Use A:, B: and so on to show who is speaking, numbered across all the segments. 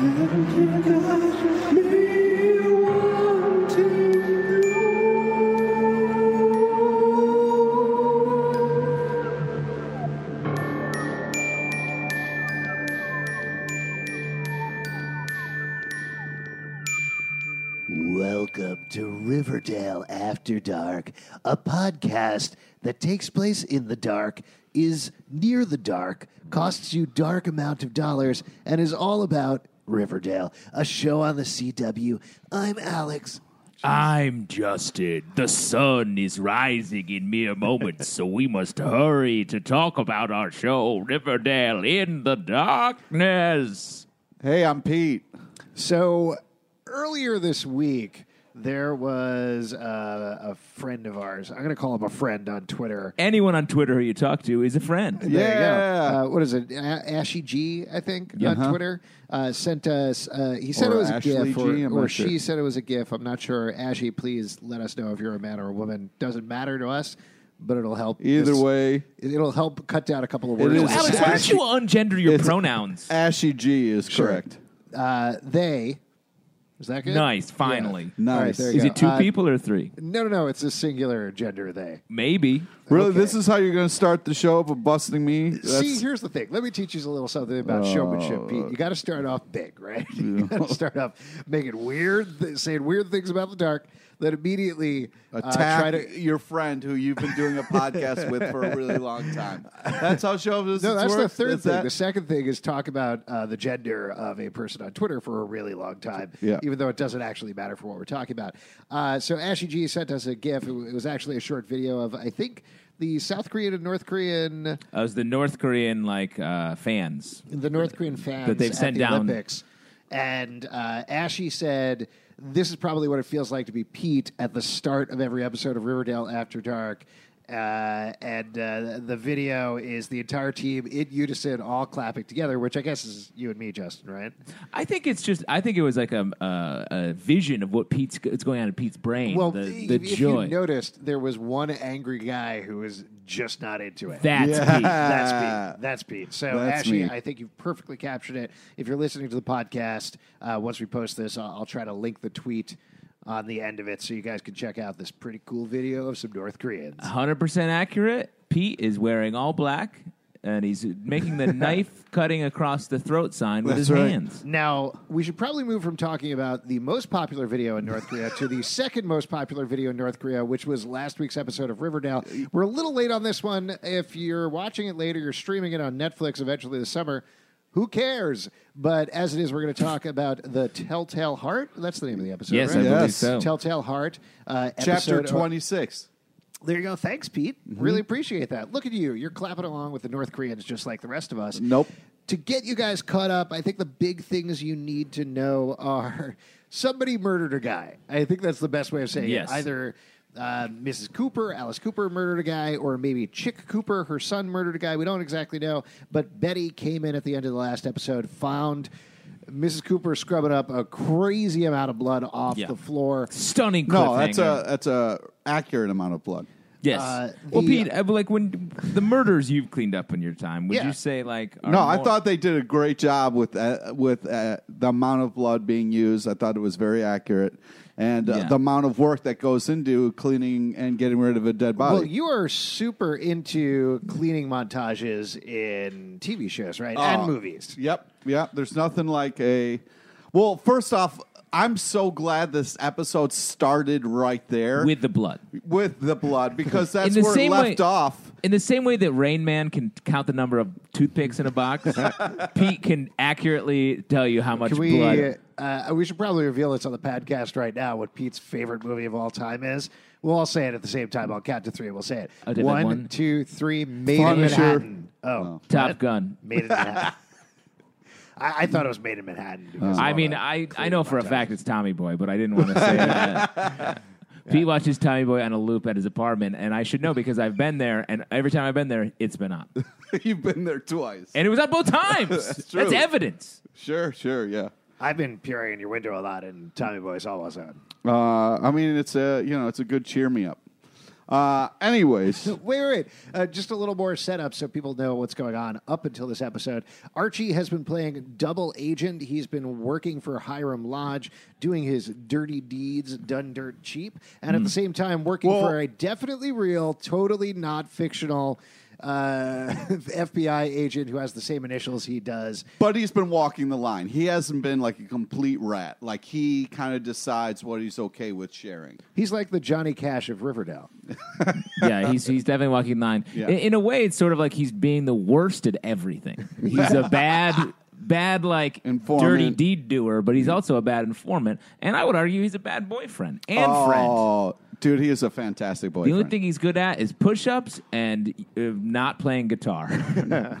A: Welcome to Riverdale After Dark, a podcast that takes place in the dark, is near the dark, costs you dark amount of dollars, and is all about Riverdale, a show on the CW. I'm Alex.
B: I'm Justin. The sun is rising in mere moments, so we must hurry to talk about our show, Riverdale in the Darkness.
C: Hey, I'm Pete.
D: So earlier this week, there was uh, a friend of ours. I'm going to call him a friend on Twitter.
B: Anyone on Twitter who you talk to is a friend.
D: There you go.
C: Yeah.
D: Uh, what is it? A- Ashy G, I think, on
C: Uh-huh.
D: Twitter. Uh, sent us, uh, he said
C: Or
D: it was a
C: Ashley
D: GIF,
C: G,
D: or,
C: I'm
D: or
C: not
D: she
C: sure.
D: said it was a GIF. I'm not sure. Ashy, please let us know if you're a man or a woman. Doesn't matter to us, but it'll help.
C: Either
D: this-
C: way,
D: It'll help cut down a couple of words.
C: is
D: on
B: Alex, why don't you ungender your
C: It's-
B: pronouns?
C: Ashy G is
D: Sure.
C: correct.
D: Uh, they. Is that good?
B: Nice, finally.
D: Yeah. All right,
C: Nice.
D: there you
B: Is
D: go.
B: it two
D: Uh,
B: people or three?
D: No, no, no. It's a singular gender. They.
B: Maybe.
C: Really,
D: Okay.
C: this is how you're going to start the show by busting me?
D: See,
C: That's-
D: here's the thing. Let me teach you a little something about showmanship, Pete. You got to start off big, right? you got to start off making weird, th- saying weird things about the dark. That immediately uh,
C: attack
D: try to.
C: your friend who you've been doing a podcast with for a really long time. That's how show business
D: No, that's
C: works.
D: the third
C: Is
D: thing.
C: that-
D: The second thing is talk about uh, the gender of a person on Twitter for a really long time,
C: Yeah.
D: even though it doesn't actually matter for what we're talking about. Uh, so Ashy G sent us a GIF. It, was actually a short video of, I think, the South Korean and North Korean
B: As the North Korean like uh, fans.
D: the North Korean fans
B: That they've
D: at
B: sent
D: the
B: down.
D: Olympics. And uh, Ashy said, This is probably what it feels like to be Pete at the start of every episode of Riverdale After Dark. Uh, and uh, the video is the entire team in unison, all clapping together, which I guess is you and me, Justin, right?
B: I think it's just. I think it was like a, a, a vision of what Pete's is going on in Pete's brain.
D: Well,
B: the,
D: if,
B: the
D: if
B: joy.
D: you noticed, there was one angry guy who was just not into it.
B: That's
C: Yeah.
B: Pete.
D: That's Pete. That's Pete. So,
C: That's
D: Ashley,
C: me.
D: I think you've perfectly captured it. If you're listening to the podcast, uh, once we post this, I'll, I'll try to link the tweet on the end of it so you guys can check out this pretty cool video of some North Koreans.
B: 100% accurate. Pete is wearing all black and he's making the knife cutting across the throat sign with
C: That's
B: his
C: right.
B: hands.
D: Now, we should probably move from talking about the most popular video in North Korea to the second most popular video in North Korea, which was last week's episode of Riverdale. Uh, We're a little late on this one. If you're watching it later, you're streaming it on Netflix eventually this summer. Who cares? But as it is, we're going to talk about the Telltale Heart. That's the name of the episode,
B: Yes,
D: right?
B: I believe
C: Yes.
B: so.
D: Telltale Heart. Uh,
C: Chapter
D: episode-
C: 26.
D: There you go. Thanks, Pete. Really appreciate that. Look at you. You're clapping along with the North Koreans just like the rest of us.
C: Nope.
D: To get you guys caught up, I think the big things you need to know are somebody murdered a guy. I think that's the best way of saying
B: Yes.
D: it. Either uh, Mrs. Cooper, Alice Cooper murdered a guy, or maybe Chic Cooper, her son murdered a guy. We don't exactly know. But Betty came in at the end of the last episode, found Mrs. Cooper scrubbing up a crazy amount of blood off
B: Yeah.
D: the floor.
B: Stunning
C: No, that's
B: cliffhanger.
C: a that's a accurate amount of blood.
B: Yes.
D: Uh,
B: well,
D: the-
B: Pete, uh, like when the murders you've cleaned up in your time, would
D: Yeah.
B: you say like? are
C: No, I
B: more-
C: thought they did a great job with uh, with uh, the amount of blood being used. I thought it was very accurate, and uh,
B: Yeah.
C: the amount of work that goes into cleaning and getting rid of a dead body.
D: Well, you are super into cleaning montages in TV shows, right? and
C: Oh,
D: movies.
C: Yep, yep. There's nothing like a. Well, first off, I'm so glad this episode started right there
B: with the blood.
C: with the blood because that's
B: the
C: where it left
B: way-
C: off.
B: In the same way that Rain Man can count the number of toothpicks in a box, Pete can accurately tell you how much
D: Can we?
B: blood.
D: Uh, we should probably reveal this on the podcast right now. What Pete's favorite movie of all time is. We'll all say it at the same time. I'll count to three. We'll say it.
B: Did I
D: one,
B: one?
D: Made in
C: Punisher.
D: Manhattan. Oh,
B: Top? Gun.
D: Made in Manhattan. I, I thought it was made in Manhattan. because of
B: I
D: all
B: mean,
D: the
B: I, I know for a fact it's Tommy Boy, but I didn't want to say that. Pete watches Tommy Boy on a loop at his apartment, and I should know because I've been there, and every time I've been there, it's been on.
C: You've been there twice.
B: And it was on both times. That's,
C: true.
B: evidence.
C: Sure, sure, yeah.
D: I've been peering in your window a lot, and Tommy Boy's always on.
C: Uh, I mean, it's a you know, it's a good cheer me up. Uh, anyways,
D: Wait, wait, wait. Uh, just a little more setup so people know what's going on up until this episode. Archie has been playing double agent. He's been working for Hiram Lodge, doing his dirty deeds done dirt cheap, and at the same time working
C: Well-
D: for a definitely real, totally not fictional uh, FBI agent who has the same initials he does.
C: but he's been walking the line. He hasn't been like a complete rat. Like he kind of decides what he's okay with sharing.
D: He's like the Johnny Cash of Riverdale.
B: Yeah, he's he's definitely walking the line.
C: Yeah.
B: In, in a way, it's sort of like he's being the worst at everything. He's a bad, bad like
C: Informant.
B: dirty deed doer, but he's also a bad informant. And I would argue he's a bad boyfriend and friend.
C: Dude, he is a fantastic
B: boy.
C: The
B: only thing he's good at is push-ups and uh, not playing guitar.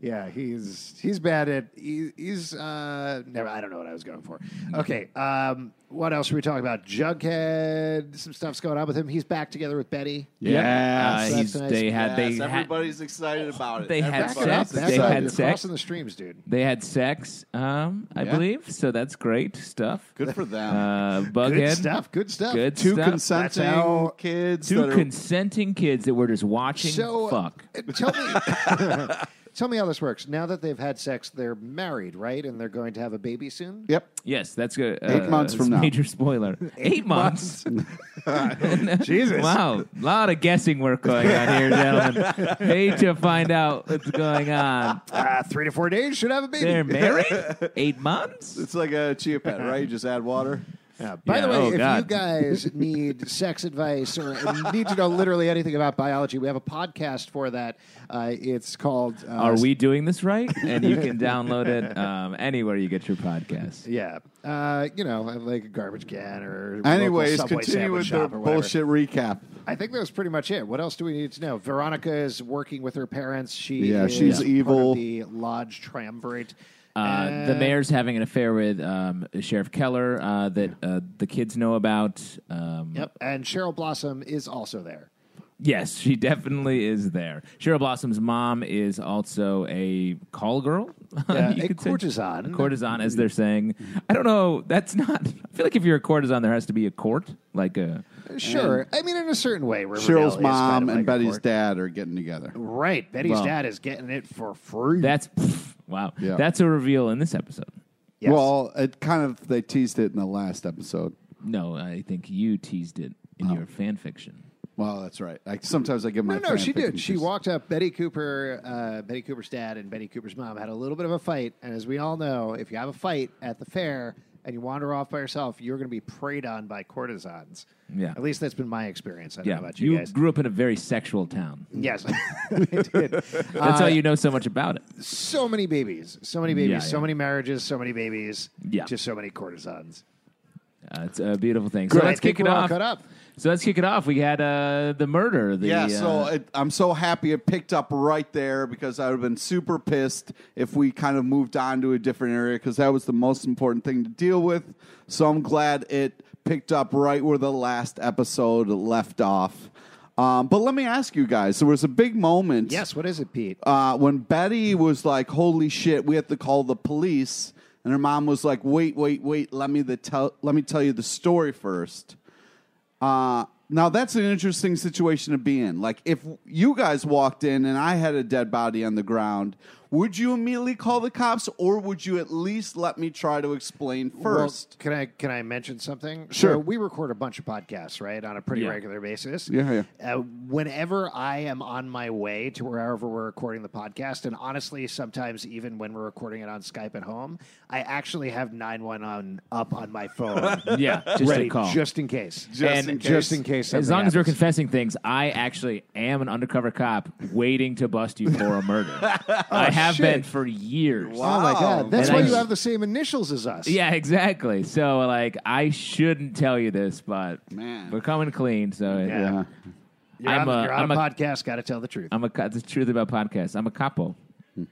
D: Yeah, he's he's bad at he, he's uh never I don't know what I was going for. Okay, um what else are we talking about? Jughead, some stuff's going on with him. He's back together with Betty.
C: Yes.
B: Uh,
D: That's
B: he's,
D: nice.
B: they had they
C: Yes,
B: had,
C: everybody's excited about it.
B: they had
D: Back it
C: Everybody's
D: up,
B: sex.
D: back
B: They had sex.
D: crossing the streams, dude.
B: they had sex. Um, I
C: Yeah.
B: believe so. That's great stuff.
C: Good for them.
B: Uh,
D: Good stuff. Good stuff.
B: good
C: Two
B: stuff.
C: consenting
D: how-
C: kids.
B: Two
C: that are-
B: consenting kids that were just watching
D: So
B: fuck.
D: uh, tell me tell me how this works. Now that they've had sex, they're married, right? And they're going to have a baby soon.
C: Yep.
B: Yes, that's good. Uh,
C: Eight months from now.
B: Major spoiler. Eight, months.
D: Jesus.
B: Wow, a lot of guessing work going on here, gentlemen. Hate to find out what's going on.
D: Uh, three to four days should have a baby.
B: They're married. Eight months.
C: It's like a chia pet, right? You just add water.
D: Yeah. By the way,
B: oh,
D: if
B: God.
D: you guys need sex advice or need to know literally anything about biology, we have a podcast for that. Uh, it's called. Uh,
B: Are we doing this right? And you can download it um, anywhere you get your podcast.
D: Yeah, uh, you know, like a garbage can or.
C: Anyways,
D: Subway
C: continue with the
D: shop or whatever.
C: bullshit recap.
D: I think that was pretty much it. What else do we need to know? Veronica is working with her parents. She
C: Yeah,
D: is
C: she's
D: part
C: evil.
D: of the lodge triumvirate.
B: Uh, the mayor's having an affair with um, Sheriff Keller uh, that uh, the kids know about. Um,
D: Yep, and Cheryl Blossom is also there.
B: Yes, she definitely is there. Cheryl Blossom's mom is also a call girl.
D: Yeah,
B: you
D: a
B: could say.
D: courtesan.
B: A courtesan, as they're saying. I don't know. That's not. I feel like if you're a courtesan, there has to be a court, like a.
D: Sure, I mean in a certain way. Riverdale
C: Cheryl's
D: is
C: mom
D: kind of
C: and
D: like a
C: Betty's
D: court.
C: dad are getting together.
D: Right, Betty's
B: Well-
D: dad is getting it for free.
B: That's wow.
C: Yeah.
B: That's a reveal in this episode.
D: Yes.
C: Well, it kind of they teased it in the last episode.
B: No, I think you teased it in your fan fiction.
C: Well, that's right. I, sometimes I give my
D: No, no,
C: fan
D: she
C: fiction
D: did. She
C: just-
D: walked up. Betty Cooper, uh, Betty Cooper's dad, and Betty Cooper's mom had a little bit of a fight. And as we all know, if you have a fight at the fair and you wander off by yourself, you're going to be preyed on by courtesans.
B: Yeah.
D: At least that's been my experience. I don't
B: Yeah,
D: know about you,
B: you
D: guys.
B: grew up in a very sexual town.
D: yes, I did.
B: That's
D: Uh,
B: how you know so much about it.
D: So many babies, so many babies,
B: Yeah,
D: so
B: yeah.
D: many marriages, so many babies.
B: Yeah.
D: just so many courtesans.
B: Uh, it's a beautiful thing. So
D: Great.
B: let's
D: I think
B: kick it off.
D: caught up.
B: So let's kick it off. We had uh, the murder. The,
C: Yeah, so
B: uh,
C: it, I'm so happy it picked up right there because I would have been super pissed if we kind of moved on to a different area because that was the most important thing to deal with. So I'm glad it picked up right where the last episode left off. Um, but let me ask you guys: there was a big moment.
D: Yes, what is it, Pete?
C: uh, when Betty was like, "Holy shit, we have to call the police," and her mom was like, "Wait, wait, wait, let me the tell let me tell you the story first. Uh, Now that's an interesting situation to be in. Like if you guys walked in and I had a dead body on the ground, would you immediately call the cops or would you at least let me try to explain first?
D: Well, can I can I mention something?
C: Sure.
D: So we record a bunch of podcasts, right, on a pretty
B: Yeah.
D: regular basis.
C: Yeah,
D: Uh, whenever I am on my way to wherever we're recording the podcast, and honestly, sometimes even when we're recording it on Skype at home, I actually have nine one on up on my phone,
B: Yeah, just
D: ready
B: to call.
D: just in case.
C: Just
B: And
C: in
D: Just in case.
B: as
D: something
B: long as we're confessing things, I actually am an undercover cop waiting to bust you for a murder. I have
D: shit.
B: been for years.
C: Wow.
D: Oh my god, that's
B: And
D: why
B: I-
D: you have the same initials as us.
B: Yeah, exactly. So like, I shouldn't tell you this, but
C: Man.
B: we're coming clean. So
D: Yeah.
C: Yeah.
D: You're
B: I'm
D: on,
B: a-
D: you're on
B: I'm
D: a,
B: a-
D: podcast. Got to tell the truth.
B: I'm a co- the truth about podcasts. I'm a capo.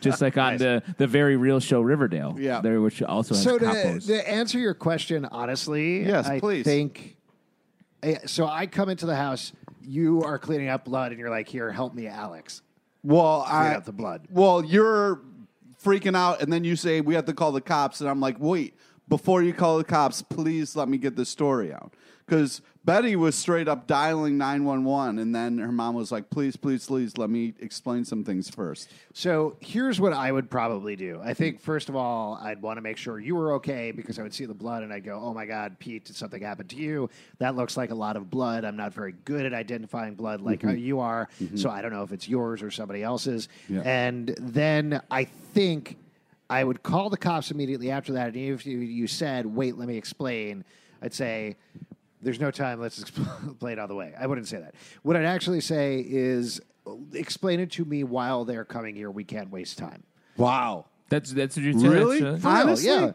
B: Just like on the the very real show Riverdale.
C: Yeah.
B: there which also has
D: so to,
B: capos.
D: to answer your question honestly,
C: Yes,
D: I
C: please.
D: think. eh, So I come into the house. You are cleaning up blood, and you're like, "Here, help me, Alex."
C: Well, I
D: out the blood.
C: Well, you're freaking out, and then you say we have to call the cops, and I'm like, wait, before you call the cops, please let me get the story out because Betty was straight up dialing nine one one, and then her mom was like, please, please, please, let me explain some things first.
D: So here's what I would probably do. I think first of all, I'd want to make sure you were okay because I would see the blood and I'd go, "Oh my God, Pete, did something happen to you? That looks like a lot of blood. I'm not very good at identifying blood like how you are, mm-hmm. so I don't know if it's yours or somebody else's."
C: Yeah.
D: And then I think I would call the cops immediately after that. And if you, you said, "Wait, let me explain," I'd say. There's no time. Let's explain it all the way. I wouldn't say that. What I'd actually say is explain it to me while they're coming here. We can't waste time.
C: Wow,
B: that's that's what you said.
C: really?
B: That's, uh,
C: Honestly,
D: yeah.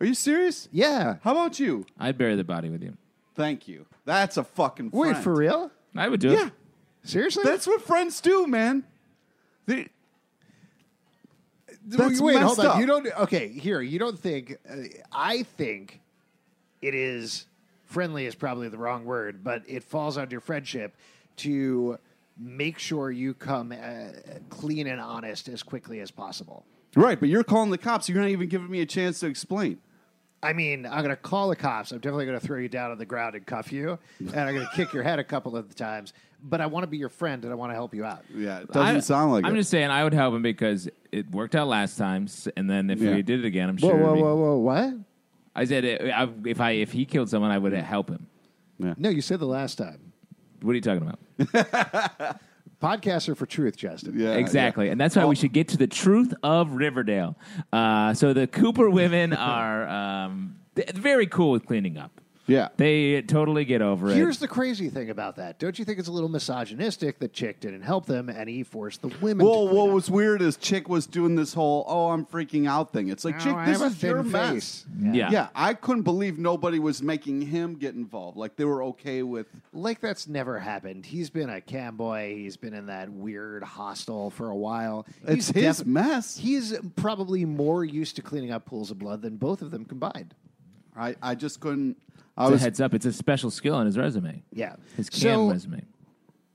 C: are you serious?
D: Yeah.
C: How about you?
B: I'd bury the body with you.
C: Thank you. That's a fucking
D: Wait, for real?
B: I would do
C: Yeah,
B: it. Yeah.
D: Seriously?
C: that's what friends do, man. They, that's
D: wait, hold
C: messed
D: on.
C: up.
D: You don't. Okay, here. You don't think? Uh, I think it is friendly is probably the wrong word, but it falls under friendship to make sure you come uh, clean and honest as quickly as possible.
C: Right, but you're calling the cops. You're not even giving me a chance to explain.
D: I mean, I'm going to call the cops. I'm definitely going to throw you down on the ground and cuff you, and I'm going to kick your head a couple of times. But I want to be your friend, and I want to help you out.
C: Yeah, it doesn't
B: I-
C: sound like
B: I'm
C: it.
B: just saying I would help him because it worked out last time, and then if
C: Yeah.
B: we did it again, I'm
D: Whoa,
B: sure.
D: whoa,
B: it'd
D: whoa, whoa! What?
B: I said uh, I, if I if he killed someone, I would help him.
D: No, you said the last time.
B: What are you talking about?
D: Podcasts are for truth, Justin.
C: yeah,
B: exactly, and that's why we should get to the truth of Riverdale. Uh, so the Cooper women are um, th- very cool with cleaning up.
C: Yeah.
B: They totally get over it.
D: Here's the crazy thing about that. Don't you think it's a little misogynistic that Chic didn't help them and he forced the women
C: Well,
D: to clean
C: what
D: up?
C: was weird is Chic was doing this whole "oh, I'm freaking out" thing. It's like,
D: Oh,
C: Chic,
D: I
C: this is your mess.
D: face.
B: yeah.
C: Yeah, I couldn't believe nobody was making him get involved. Like they were okay with.
D: Like that's never happened. He's been a cam boy. He's been in that weird hostel for a while.
C: It's
D: He's
C: his
D: def-
C: mess.
D: He's probably more used to cleaning up pools of blood than both of them combined.
C: I, I just couldn't. I
B: It's a heads up. It's a special skill on his resume.
D: Yeah.
B: His cam
D: So-
B: resume.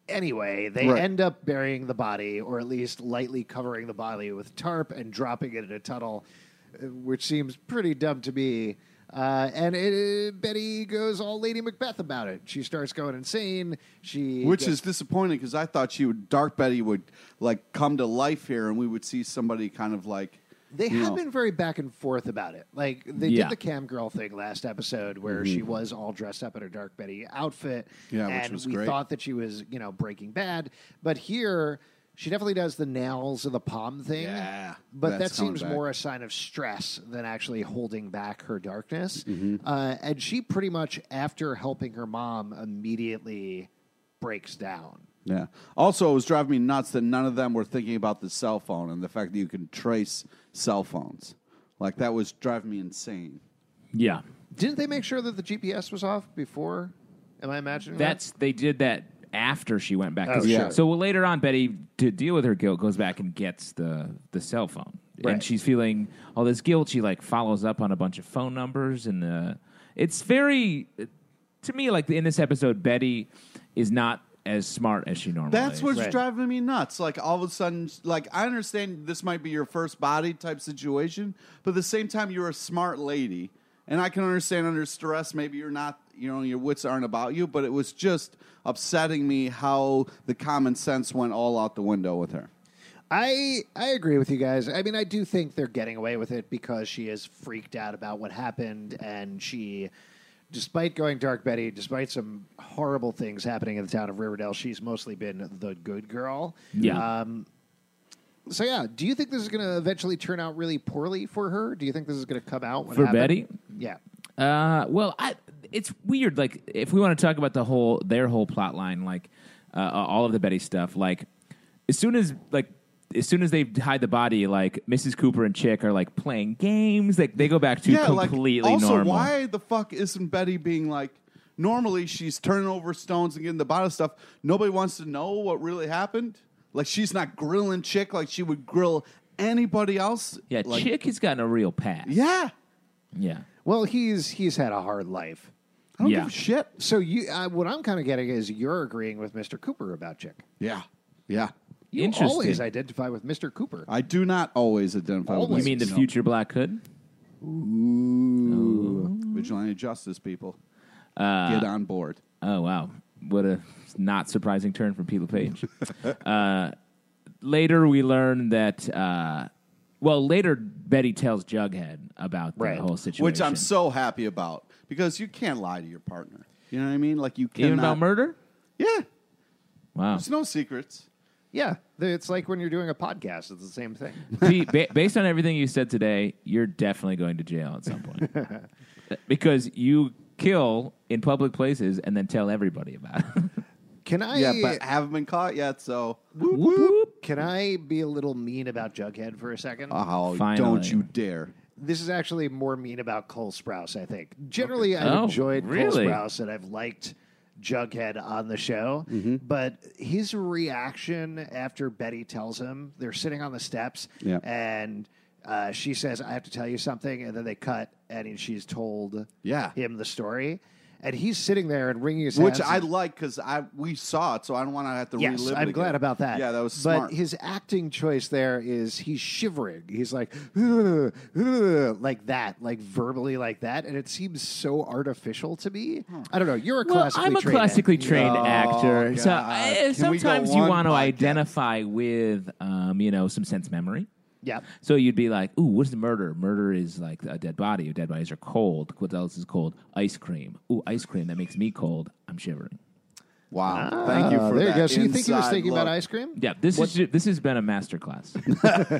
D: Anyway, they
C: Right.
D: end up burying the body, or at least lightly covering the body with tarp and dropping it in a tunnel, uh, which seems pretty dumb to me. Uh, and it, Betty goes all Lady Macbeth about it. She starts going insane. She
C: which
D: gets-
C: is disappointing because I thought she would Dark Betty would like come to life here, and we would see somebody kind of like
D: They have been very back and forth about it. Like they
B: Yeah.
D: did the cam girl thing last episode, where she was all dressed up in her Dark Betty outfit,
C: Mm-hmm. Yeah, which
D: and
C: was
D: we
C: great.
D: thought that she was, you know, Breaking Bad. But here, she definitely does the nails of the palm thing.
C: Yeah,
D: but that seems
C: back.
D: more a sign of stress than actually holding back her darkness.
C: Mm-hmm.
D: Uh, and she pretty much, after helping her mom, immediately breaks down.
C: Yeah. Also, it was driving me nuts that none of them were thinking about the cell phone and the fact that you can trace cell phones. Like that was driving me insane.
B: Yeah.
D: Didn't they make sure that the GPS was off before? Am I imagining that?
B: That's they did that after she went back. 'Cause-
D: Oh, sure.
B: So later on, Betty, to deal with her guilt, goes back and gets the the cell phone,
D: Right.
B: and she's feeling all this guilt. She like follows up on a bunch of phone numbers, and uh, it's very to me like in this episode, Betty is not as smart as she normally. Is.
C: That's
B: is.
C: what's
D: Right.
C: driving me nuts. Like all of a sudden, like I understand this might be your first body type situation, but at the same time, you're a smart lady And I can understand under stress, maybe you're not, you know, your wits aren't about you, but it was just upsetting me how the common sense went all out the window with her.
D: I I agree with you guys. I mean, I do think they're getting away with it because she is freaked out about what happened, and she, despite going dark Betty, despite some horrible things happening in the town of Riverdale, she's mostly been the good girl.
B: Yeah.
D: Um, so yeah, do you think this is going to eventually turn out really poorly for her? Do you think this is going to come out
B: For
D: happened?
B: Betty?
D: Yeah.
B: Uh, well, I, it's weird. Like, if we want to talk about the whole their whole plot line, like uh, all of the Betty stuff, like as soon as like as soon as they hide the body, like Mrs. Cooper and Chic are like playing games. Like they go back to completely
C: like, also,
B: normal.
C: why the fuck isn't Betty being like? Normally, she's turning over stones and getting the bottom stuff. Nobody wants to know what really happened. Like she's not grilling chick like she would grill anybody else.
B: Yeah,
C: like,
B: Chic has gotten a real pass.
C: Yeah,
B: yeah.
D: Well, he's he's had a hard life.
C: I don't
B: Yeah.
C: give a shit.
D: So you, uh, what I'm kind of getting is you're agreeing with Mr. Cooper about Chic.
C: Yeah, yeah.
D: You
B: Interesting.
D: always identify with Mr. Cooper.
C: I do not always identify with
B: You
D: Always.
B: mean the
C: no.
B: future Black Hood? Ooh.
C: Vigilante justice people.
B: Uh,
C: Get on board.
B: Oh wow, what a not surprising turn from Peter Page. uh, later, we learn that. Uh, well, later Betty tells Jughead about the
D: Right.
B: whole situation,
C: Which I'm so happy about because you can't lie to your partner. You know what I mean? Like you cannot.
B: even about murder.
C: Yeah,
B: Wow,
C: there's no secrets.
D: Yeah, it's like when you're doing a podcast; it's the same thing.
B: Pete, ba- based on everything you said today, you're definitely going to jail at some point because you kill in public places and then tell everybody about it.
D: Can I?
C: Yeah, but haven't been caught yet. So,
B: Whoop, whoop.
D: can I be a little mean about Jughead for a second?
C: oh,
B: Finally.
C: don't you dare!
D: This is actually more mean about Cole Sprouse. I think generally I've
B: Oh,
D: enjoyed Cole? Sprouse and I've liked Jughead on the show, but his reaction after Betty tells him they're sitting on the steps
C: Yeah.
D: and. Uh, she says, "I have to tell you something," and then they cut, and she's told
C: Yeah.
D: him the story, and he's sitting there and wringing his hands
C: Which
D: hands.
C: I like because I we saw it, so I don't want to have to
D: Yes,
C: relive it.
D: I'm glad about that.
C: Yeah, that was
D: but
C: smart.
D: his acting choice there is he's shivering. He's like, "Ugh, ugh," like that, like verbally like that, and it seems so artificial to me. I don't know. You're a
B: Well,
D: classically
B: I'm a
D: trained
B: classically
D: actor.
B: trained
C: Oh,
B: actor, so
C: God.
B: uh,
C: Can
B: sometimes you want to identify with, um, you know, some sense memory.
D: Yeah.
B: So you'd be like, "Ooh, what's the murder? Murder is like a dead body. Dead bodies are cold. What else is cold? Ice cream. Ooh, ice cream. That makes me cold. I'm shivering."
C: wow. Thank you
D: Ah,
C: for
D: there
C: that.
D: you go. So you think he was
C: inside
D: thinking about ice cream?
B: Yeah, this is this has been a master class.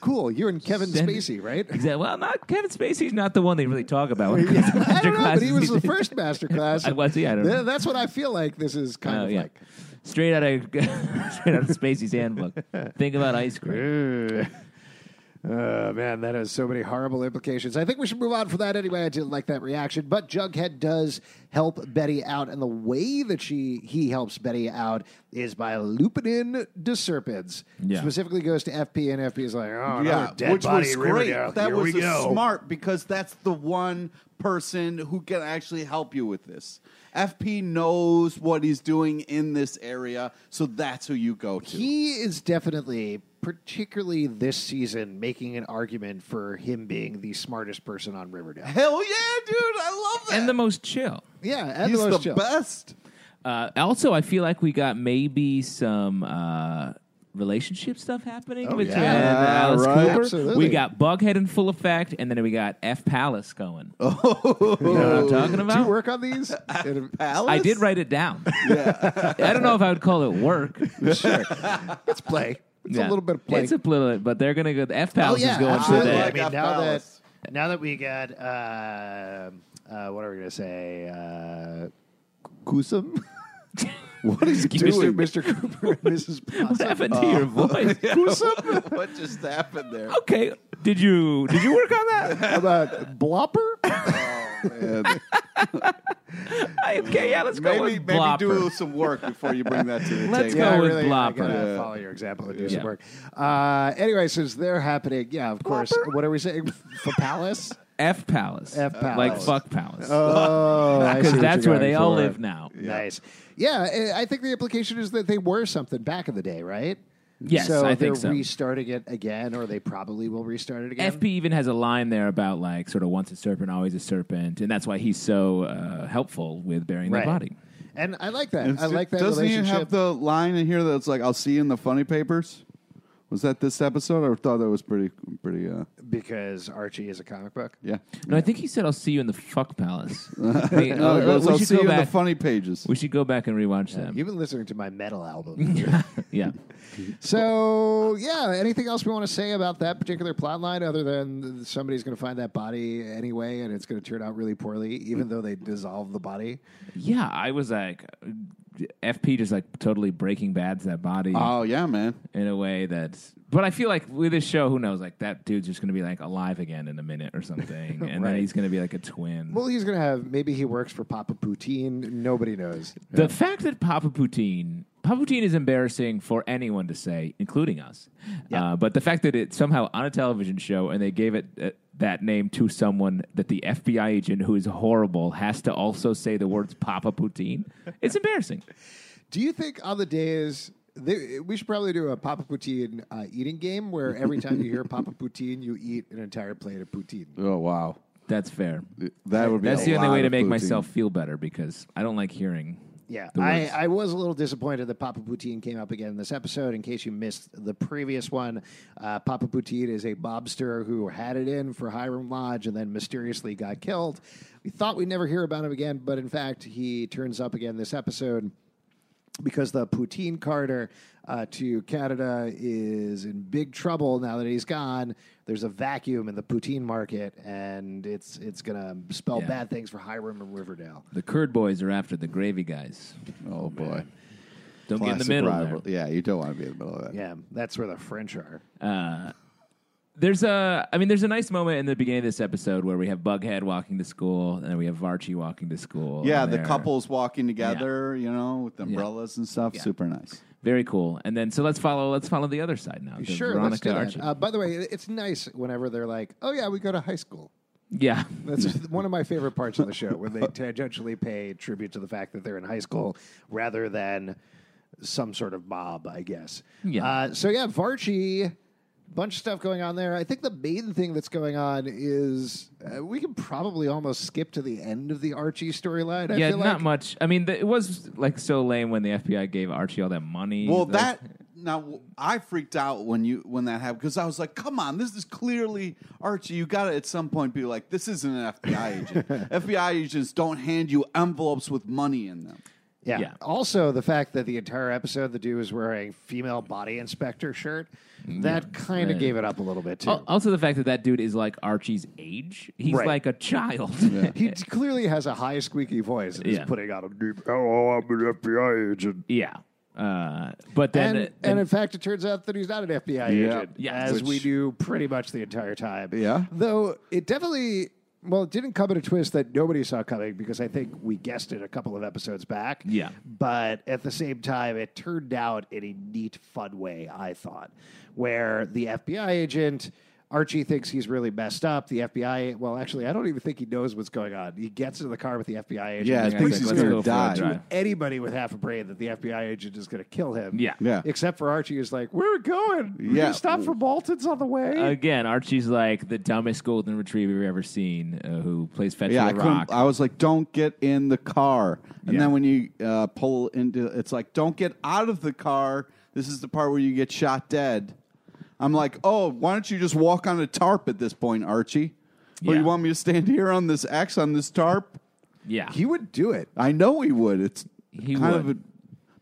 D: Cool. You're in Kevin
B: Send-
D: Spacey, right?
B: Exactly. Well, not Kevin Spacey's not the one they really talk about. When it
D: I don't know, but he was the first master class.
B: I was he? I don't know.
D: That's what I feel like this is kind
B: Oh,
D: of
B: yeah.
D: like.
B: Straight out of straight out of Spacey's handbook. Think about ice cream.
D: Oh man, that has so many horrible implications. I think we should move on from that anyway. I didn't like that reaction, but Jughead does help Betty out, and the way that she he helps Betty out is by looping in Serpents.
B: Yeah.
D: Specifically goes to FP, and FP is like, oh,
C: Yeah,
D: dead
C: which
D: body
C: was great.
D: Riverdale.
C: That
D: Here
C: was smart because that's the one person who can actually help you with this. FP knows what he's doing in this area, so that's who you go to.
D: He is definitely, particularly this season, making an argument for him being the smartest person on Riverdale.
C: Hell yeah, dude! I love that.
B: And the most chill.
D: Yeah, and
C: he's
D: the
C: the,
D: most chill.
C: best.
B: Uh, also, I feel like we got maybe some uh, relationship stuff happening
D: Oh,
B: between
D: yeah.
B: Alice
C: right.
B: Cooper.
D: Absolutely.
B: We got Bughead in full effect, and then we got F Palace going. you know what I'm talking
D: Do you
B: about?
D: work on these? In-
C: Alice?
B: I did write it down. Yeah. I don't know if I would call it work.
D: sure. It's play. It's
B: Yeah.
D: a little bit of play.
B: It's a little, bit, but they're going to go. F
D: oh
B: Palace
D: yeah,
B: is going
D: absolutely.
B: to
D: I mean, now that now that we got uh, uh, what are we gonna say? Uh, Kusum. what is he doing,
B: me.
D: Mr. Cooper and Mrs.
B: What happened to your voice?
C: Kusum? what just happened there?
B: Okay, did you did you work on that?
D: How About Blopper?
C: Man.
B: okay, yeah, let's go
C: maybe
B: with
C: maybe
B: Blopper.
C: do some work before you bring that to the
B: Let's
C: table.
B: go
D: I
B: with
D: really,
B: Blopper.
D: gotta
C: Yeah.
D: follow your example and do
B: Yeah.
D: some work. Uh, anyway, since they're happening, yeah, of course. What are we saying for Palace?
B: F Palace,
D: F Palace.
B: like fuck Palace,
D: Oh,
B: because that's where they
D: going
B: all live now.
D: Nice. Yeah, I I think the implication is that they were something back in the day, right?
B: Yes,
D: so
B: I
D: they're
B: think so.
D: restarting it again, or they probably will restart it again.
B: FP even has a line there about like sort of once a serpent, always a serpent, and that's why he's so uh, helpful with burying
D: Right.
B: the body.
D: And I like that.
C: And
D: I like that
C: Doesn't
D: relationship.
C: he have the line in here that's like, "I'll see you in the funny papers"? Was that this episode? I thought that was pretty, pretty. uh
D: because Archie is a comic book.
C: Yeah.
B: No, I think he said, "I'll see you in the fuck palace." Wait,
C: No,
B: uh,
C: it goes,
B: we
C: I'll
B: should
C: see
B: go
C: you in
B: back.
C: the funny pages.
B: we should go back and rewatch them.
D: You've been listening to my metal album.
B: yeah.
D: so yeah, anything else we want to say about that particular plot line other than somebody's going to find that body anyway, and it's going to turn out really poorly, even though they dissolve the body.
B: Yeah, I was like, FP just like totally breaking bad's that body
C: Oh yeah, man.
B: in a way that's. But I feel like with this show, who knows? Like that dude's just going to be like alive again in a minute or something, and
D: Right.
B: then he's going to be like a twin.
D: Well, he's going to have maybe he works for Papa Poutine. Nobody knows.
B: the fact that Papa Poutine, Papa Poutine is embarrassing for anyone to say, including us.
D: Yeah.
B: Uh, but the fact that it's somehow on a television show and they gave it uh, that name to someone that the FBI agent who is horrible has to also say the words Papa Poutine, it's embarrassing.
D: Do you think on the days they, we should probably do a Papa Poutine uh, eating game where every time you hear Papa Poutine, you eat an entire plate of poutine?
C: Oh wow,
B: That's fair.
C: that would be.
B: That's
C: a
B: the only way to make
C: poutine.
B: myself feel better because I don't like hearing.
D: Yeah, I. I was a little disappointed that Papa Poutine came up again in this episode. In case you missed the previous one, uh, Papa Poutine is a mobster who had it in for Hiram Lodge and then mysteriously got killed. We thought we'd never hear about him again, but in fact, he turns up again this episode because the poutine carter uh, to Canada is in big trouble now that he's gone. There's a vacuum in the poutine market, and it's it's going to spell
B: Yeah.
D: bad things for Hiram and Riverdale.
B: The Kurd boys are after the gravy guys.
C: Oh boy,
B: Don't get in the middle. there.
C: Yeah, you don't want to be in the middle of that.
D: Yeah, that's where the French are.
B: Uh, there's a, I mean, there's a nice moment in the beginning of this episode where we have Bughead walking to school, and then we have Varchie walking to school.
C: Yeah,
B: and
C: the
B: they're
C: couples walking together, you know, with
B: Yeah.
C: umbrellas and stuff.
B: Yeah.
C: Super nice.
B: very cool. And then so let's follow, let's follow the other side now. the
D: Sure,
B: Veronica
D: let's do that.
B: Archie.
D: Uh, by the way, it's nice whenever they're like, "Oh yeah, we go to high school."
B: yeah,
D: That's one of my favorite parts of the show, when they tangentially pay tribute to the fact that they're in high school rather than some sort of mob, I guess.
B: Yeah.
D: Uh, so yeah, Varchie, bunch of stuff going on there. I think the main thing that's going on is uh, we can probably almost skip to the end of the Archie storyline. I
B: yeah,
D: feel
B: not
D: like.
B: much. I mean, the, it was like so lame when the FBI gave Archie all that money.
C: Well,
B: Like,
C: that now I freaked out when you when that happened because I was like, "Come on, this is clearly Archie. You got to at some point be like, this isn't an FBI agent. FBI agents don't hand you envelopes with money in them."
D: Yeah.
B: Yeah.
D: Also, the fact that the entire episode the dude was wearing female body inspector shirt, that kind of
B: Right.
D: gave it up a little bit too.
B: Al- Also, the fact that that dude is like Archie's age. He's
D: Right.
B: like a child.
D: He t- clearly has a high squeaky voice and
B: Yeah.
D: is putting out a deep, oh, I'm an FBI agent.
B: yeah. Uh, but then,
D: And, and in fact, it turns out that he's not an FBI agent,
B: Yeah,
D: as
C: which-
D: we knew pretty much the entire time.
C: Yeah.
D: Though it definitely, well, it didn't come at a twist that nobody saw coming because I think we guessed it a couple of episodes back.
B: Yeah.
D: But at the same time, it turned out in a neat, fun way, I thought, where the FBI agent. Archie thinks he's really messed up. The FBI, well, actually, I don't even think he knows what's going on. He gets into the car with the FBI agent.
C: Yeah,
D: and
C: I think he's gonna
B: go for
C: die.
B: drive.
D: anybody with half a brain that the FBI agent is going to kill him.
B: Yeah.
C: Yeah.
D: Except for Archie, who's like, "Where are we going? We're
C: Yeah.
D: gonna stop for Malton's on the way."
B: Again, Archie's like the dumbest golden retriever you've ever seen, uh, who plays fetch
C: Yeah, I
B: with a rock.
C: I was like, "Don't get in the car." And
B: Yeah.
C: then when you uh, pull into, it's like, "Don't get out of the car." This is the part where you get shot dead. I'm like, "Oh, why don't you just walk on a tarp at this point, Archie?" Or
B: Yeah.
C: you want me to stand here on this X on this tarp?
B: yeah,
D: he would do it.
C: I know he would. It's
B: He
C: kind
B: would.
C: of a,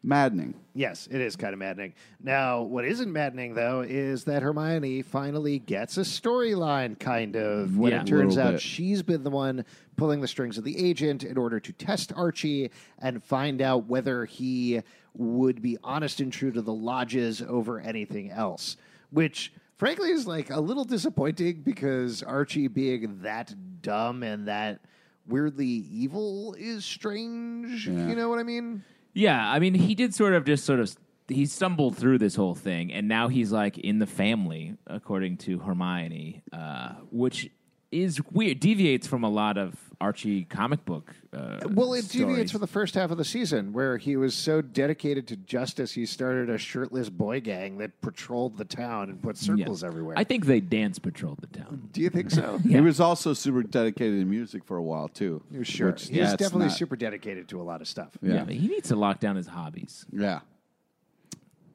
C: maddening.
D: Yes, it is kind of maddening. Now, what isn't maddening though is that Hermione finally gets a storyline, kind of. When
B: Yeah.
D: it turns
C: Little
D: out
C: bit.
D: she's been the one pulling the strings of the agent in order to test Archie and find out whether he would be honest and true to the lodges over anything else. Which, frankly, is like a little disappointing because Archie being that dumb and that weirdly evil is strange.
C: Yeah.
D: You know what I mean?
B: yeah. I mean, he did sort of just sort of he stumbled through this whole thing, and now he's like in the family, according to Hermione, uh, which is weird. Deviates from a lot of Archie comic book. Uh,
D: Well, it
B: stories.
D: deviates from the first half of the season where he was so dedicated to justice, he started a shirtless boy gang that patrolled the town and put
B: Yeah.
D: circles everywhere.
B: I think they dance patrolled the town.
D: Do you think so?
C: He was also super dedicated to music for a while too.
D: Sure.
C: Which,
D: He's
C: yeah,
D: definitely
C: not-
D: super dedicated to a lot of stuff.
B: Yeah,
C: Yeah.
B: but he needs to lock down his hobbies.
C: Yeah.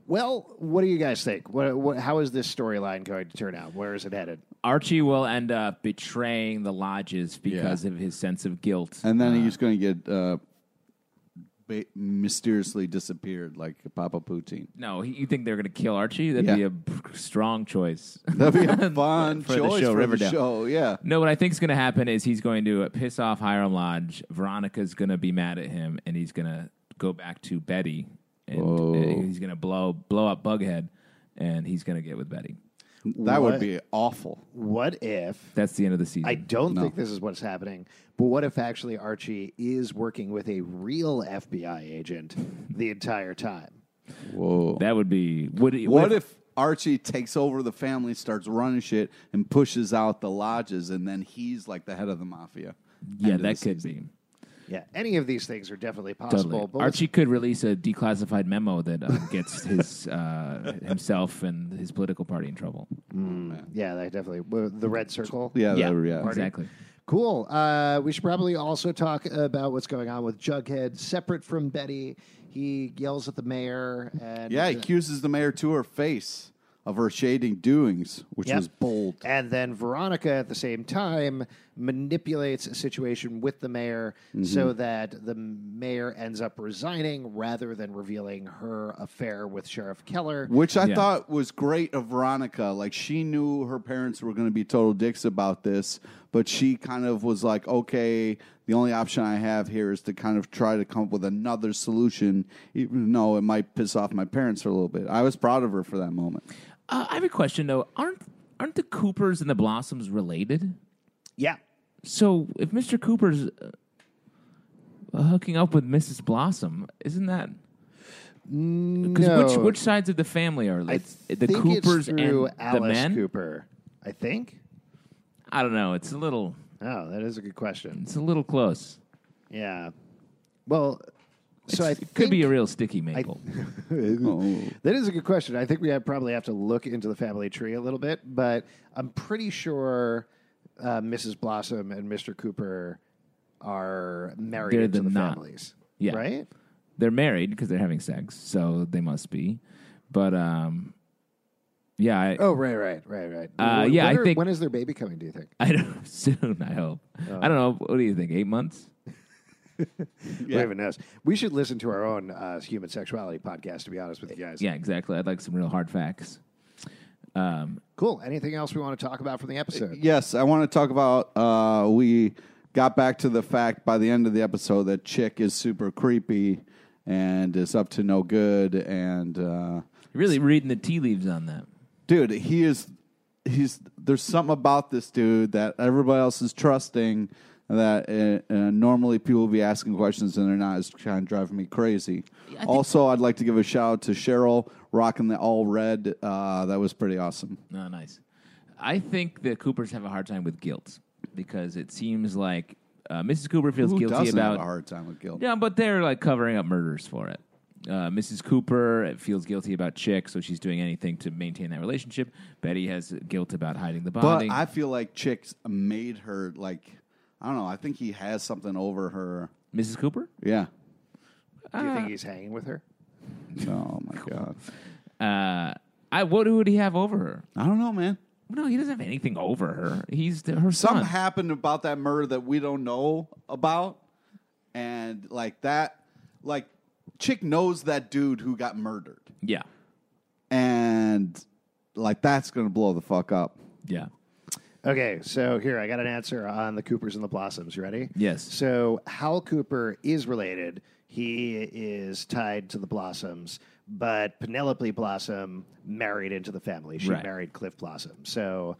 D: Well, what do you guys think? What, what, how is this storyline going to turn out? Where is it headed?
B: Archie will end up betraying the lodges because
C: Yeah.
B: of his sense of guilt.
C: And then he's going to get uh, ba- mysteriously disappeared like Papa Poutine.
B: no, he, you think they're going to kill Archie? That'd
C: Yeah.
B: be a b- strong choice.
C: That'd be a fun
B: For the
C: choice
B: show,
C: for
B: Riverdale.
C: the show. Yeah.
B: No, what I think is going to happen is he's going to uh, piss off Hiram Lodge. Veronica's going to be mad at him, and he's going to go back to Betty, and uh, he's going to blow blow up Bughead, and he's going to get with Betty.
C: That
D: What?
C: would be awful.
D: What if
B: That's the end of the season.
D: I don't
C: No.
D: think this is what's happening, but what if actually Archie is working with a real FBI agent the entire time?
C: Whoa.
B: that would be. Would, it-
C: what if Archie takes over the family, starts running shit, and pushes out the lodges, and then he's like the head of the mafia?
B: Yeah,
C: End of
B: that
C: the
B: could
C: season.
B: be.
D: Yeah, any of these things are definitely possible.
B: Totally.
D: But
B: Archie could release a declassified memo that uh, gets his uh, himself and his political party in trouble.
D: yeah, that definitely the red circle.
C: Yeah,
B: yeah,
C: that yeah.
B: exactly.
D: Cool. Uh, we should probably also talk about what's going on with Jughead, separate from Betty. He yells at the mayor, and
C: Yeah, he accuses the mayor to her face of her shading doings, which
D: Yep.
C: was bold.
D: And then Veronica at the same time manipulates a situation with the mayor
C: Mm-hmm.
D: so that the mayor ends up resigning rather than revealing her affair with Sheriff Keller.
C: Which I
B: Yeah.
C: thought was great of Veronica. Like she knew her parents were going to be total dicks about this, but she kind of was like, okay, the only option I have here is to kind of try to come up with another solution, even though it might piss off my parents for a little bit. I was proud of her for that moment.
B: Uh, I have a question though. Aren't aren't the Coopers and the Blossoms related?
D: Yeah.
B: So if Mr. Cooper's uh, hooking up with Mrs. Blossom, isn't that? Because
D: No.
B: which which sides of the family are
D: I think
B: the Coopers
D: it's through
B: and
D: Alice
B: the men?
D: Cooper. I think.
B: I don't know. It's a little
D: Oh, that is a good question.
B: it's a little close.
D: Yeah. Well, so I
B: it could be a real sticky maple.
C: Oh.
D: That is a good question. I think we have probably have to look into the family tree a little bit, but I'm pretty sure uh, Mrs. Blossom and Mr. Cooper are married
B: They're the
D: the
B: not-
D: families.
B: Yeah.
D: Right?
B: They're married because they're having sex, so they must be. But um, yeah, I,
D: Oh, right, right, right, right.
B: Uh,
D: When-
B: yeah,
D: when
B: I
D: are-
B: think-
D: when is their baby coming? Do you think?
B: I don't soon. I hope. I don't know. What do you think? Eight months?
D: Who even knows? We should listen to our own uh, human sexuality podcast. To be honest with you guys.
B: Yeah, exactly. I'd like some real hard facts. Um,
D: Cool. Anything else we want to talk about from the episode?
C: Yes, I want to talk about. Uh, we got back to the fact by the end of the episode that Chic is super creepy and is up to no good. And uh,
B: really reading the tea leaves on that.
C: dude, he is. He's there's something about this dude that everybody else is trusting that uh, uh, normally people will be asking questions and they're not. It's kind of driving me crazy.
B: think-
C: also, I'd like to give a shout out to Cheryl rocking the all red. Uh, that was pretty awesome.
B: Oh, nice. I think that Coopers have a hard time with guilt because it seems like uh, Mrs. Cooper feels
C: Who
B: guilty
C: doesn't
B: about
C: have a hard time with guilt?
B: Yeah, but they're like covering up murders for it. Uh, Mrs. Cooper feels guilty about Chic, so she's doing anything to maintain that relationship. Betty has guilt about hiding the body.
C: But
B: body.
C: I feel like Chicks made her like I don't know. I think he has something over her.
B: Mrs. Cooper?
C: Yeah.
D: Do you
B: Uh,
D: think he's hanging with her?
C: Oh my god.
B: Uh, I what would he have over her?
C: I don't know, man.
B: No, he doesn't have anything over her. He's the, her
C: Something
B: son.
C: happened about that murder that we don't know about, and like that, like Chic knows that dude who got murdered,
B: yeah,
C: and like that's gonna blow the fuck up.
B: yeah.
D: Okay, so here I got an answer on the Coopers and the Blossoms. You ready?
B: Yes.
D: So Hal Cooper is related. He is tied to the Blossoms, but Penelope Blossom married into the family. She
B: Right.
D: married Cliff Blossom, so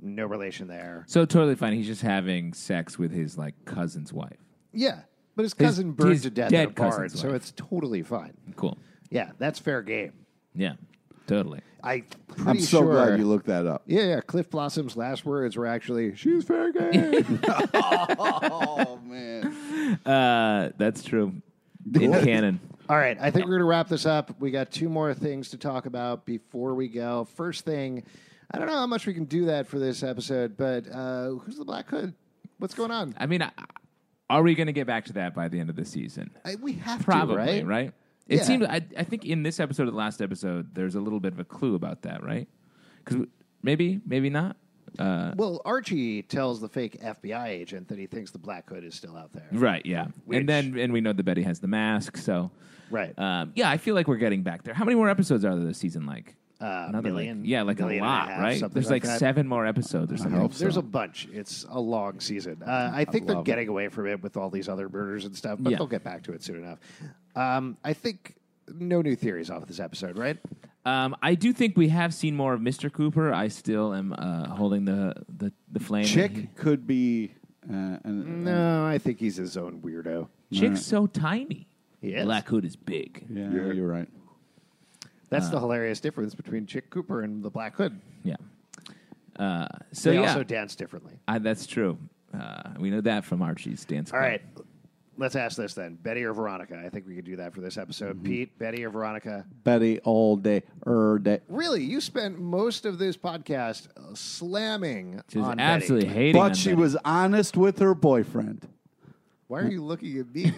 D: no relation there.
B: So totally fine. He's just having sex with his like cousin's wife.
D: Yeah, but his cousin burned
B: his
D: to death
B: dead
D: in a barn,
B: cousin's
D: so
B: wife.
D: it's totally fine.
B: Cool.
D: Yeah, that's fair game.
B: Yeah. Totally.
D: I
C: I'm so
D: sure.
C: glad you looked that up.
D: Yeah, yeah. Cliff Blossom's last words were actually, "She's fair game."
C: oh man.
B: Uh, that's true. In canon.
D: All right, I think we're going to wrap this up. We got two more things to talk about before we go. First thing, I don't know how much we can do that for this episode, but uh, who's the Black Hood? What's going on?
B: I mean, I- are we going to get back to that by the end of the season?
D: I, we have
B: Probably,
D: to, right?
B: right? It
D: Yeah.
B: seems. I, I think in this episode of the last episode, there's a little bit of a clue about that, right? Because maybe, maybe not. Uh,
D: Well, Archie tells the fake FBI agent that he thinks the Black Hood is still out there.
B: right. Yeah.
D: Which-
B: And then, and we know that Betty has the mask. So,
D: Right.
B: um, yeah, I feel like we're getting back there. How many more episodes are there this season? Like
D: Uh,
B: another, like-
D: million,
B: yeah, like
D: million
B: a
D: and a
B: lot,
D: half,
B: right?
D: something
B: There's
D: like
B: like,
D: that.
B: seven more episodes or something.
C: hope
D: There's a bunch. It's a long season. Uh, I think they're
C: love
D: getting away from it with all these other murders and stuff, but
B: Yeah.
D: they'll get back to it soon enough. Um, I think no new theories off of this episode, right?
B: Um, I do think we have seen more of Mr. Cooper. I still am uh, holding the, the, the flame. that he-
C: Chic could be. Uh, an,
D: No, I think he's his own weirdo.
B: Chic's so tiny.
D: He is.
B: Black Hood is big.
C: yeah, you're right.
D: That's
B: Uh.
D: the hilarious difference between Chic Cooper and the Black Hood.
B: Yeah. Uh, so
D: They
B: yeah,
D: also dance differently.
B: I, that's true. Uh, we know that from Archie's dance.
D: All
B: club.
D: right. Let's ask this then. Betty or Veronica? I think we could do that for this episode.
B: Mm-hmm.
D: Pete, Betty or Veronica?
C: Betty all day, er day.
D: Really, you spent most of this podcast uh, slamming
B: She was
D: on
B: absolutely
D: Betty.
B: hating.
C: But she was honest with her boyfriend.
D: Why are you looking at me?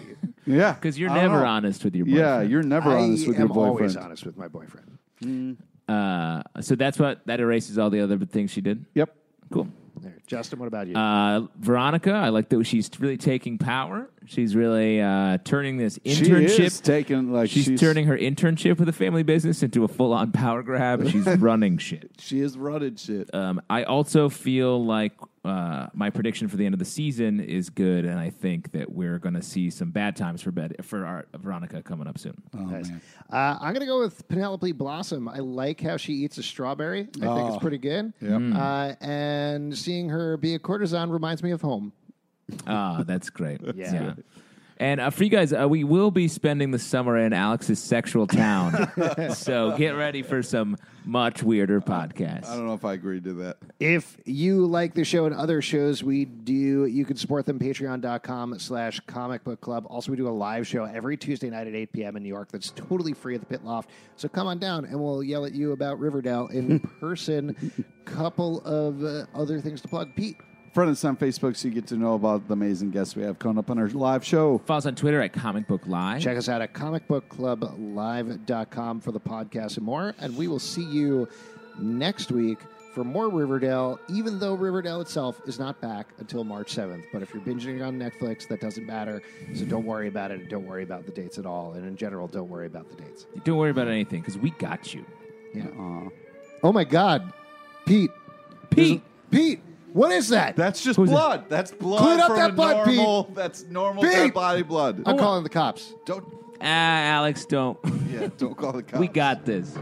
C: Yeah,
B: because you're
C: I
B: never honest with your boyfriend.
C: Yeah, you're never
D: I
C: honest with your boyfriend.
D: I am always honest with my boyfriend.
B: Uh, so that's what that erases all the other things she did.
C: Yep.
B: Cool.
D: There. Justin, what about you?
B: Uh, Veronica, I like that she's really taking power. She's really uh, turning this
C: She
B: internship.
C: is taking like
B: she's,
C: she's,
B: turning her internship with a family business into a full-on power grab. and She's running shit.
C: She is running shit.
B: Um, I also feel like uh, my prediction for the end of the season is good, and I think that we're going to see some bad times for Betty, for our Veronica coming up soon.
C: oh
D: Nice.
C: man.
D: Uh, I'm going to go with Penelope Blossom. I like how she eats a strawberry. I think
C: Oh.
D: it's pretty good.
C: Yep.
D: Uh, and seeing her be a courtesan reminds me of home.
B: Ah, that's great.
D: Yeah.
B: And uh, for you guys, uh, we will be spending the summer in Alex's sexual town. so get ready for some much weirder podcasts.
C: I don't know if I agree to that.
D: If you like the show and other shows we do, you can support them patreon.com slash comic book club. Also, we do a live show every Tuesday night at 8 p.m. in New York that's totally free at the Pit Loft. So come on down and we'll yell at you about Riverdale in person. Couple of uh, other things to plug. Pete,
C: Friend us on Facebook so you get to know about the amazing guests we have coming up on our live show.
B: Follow us on Twitter at Comic Book Live.
D: check us out at comicbookclublive.com for the podcast and more. And we will see you next week for more Riverdale, even though Riverdale itself is not back until March 7th. But if you're binging on Netflix, that doesn't matter. So don't worry about it. and Don't worry about the dates at all. And in general, don't worry about the dates.
B: Don't worry about anything because we got you.
D: Yeah.
C: Aw.
D: Oh my God. Pete.
B: Pete.
D: Pete, what is that?
C: That's just
B: Who's it?
C: blood. That's blood
D: Clean up
C: from
D: that
C: a
D: blood, Pete.
C: normal. That's normal
D: Pete.
C: dead body blood.
D: I'm calling the cops.
C: Don't.
B: Ah, Alex, don't.
C: Yeah, don't call the cops.
B: we got this.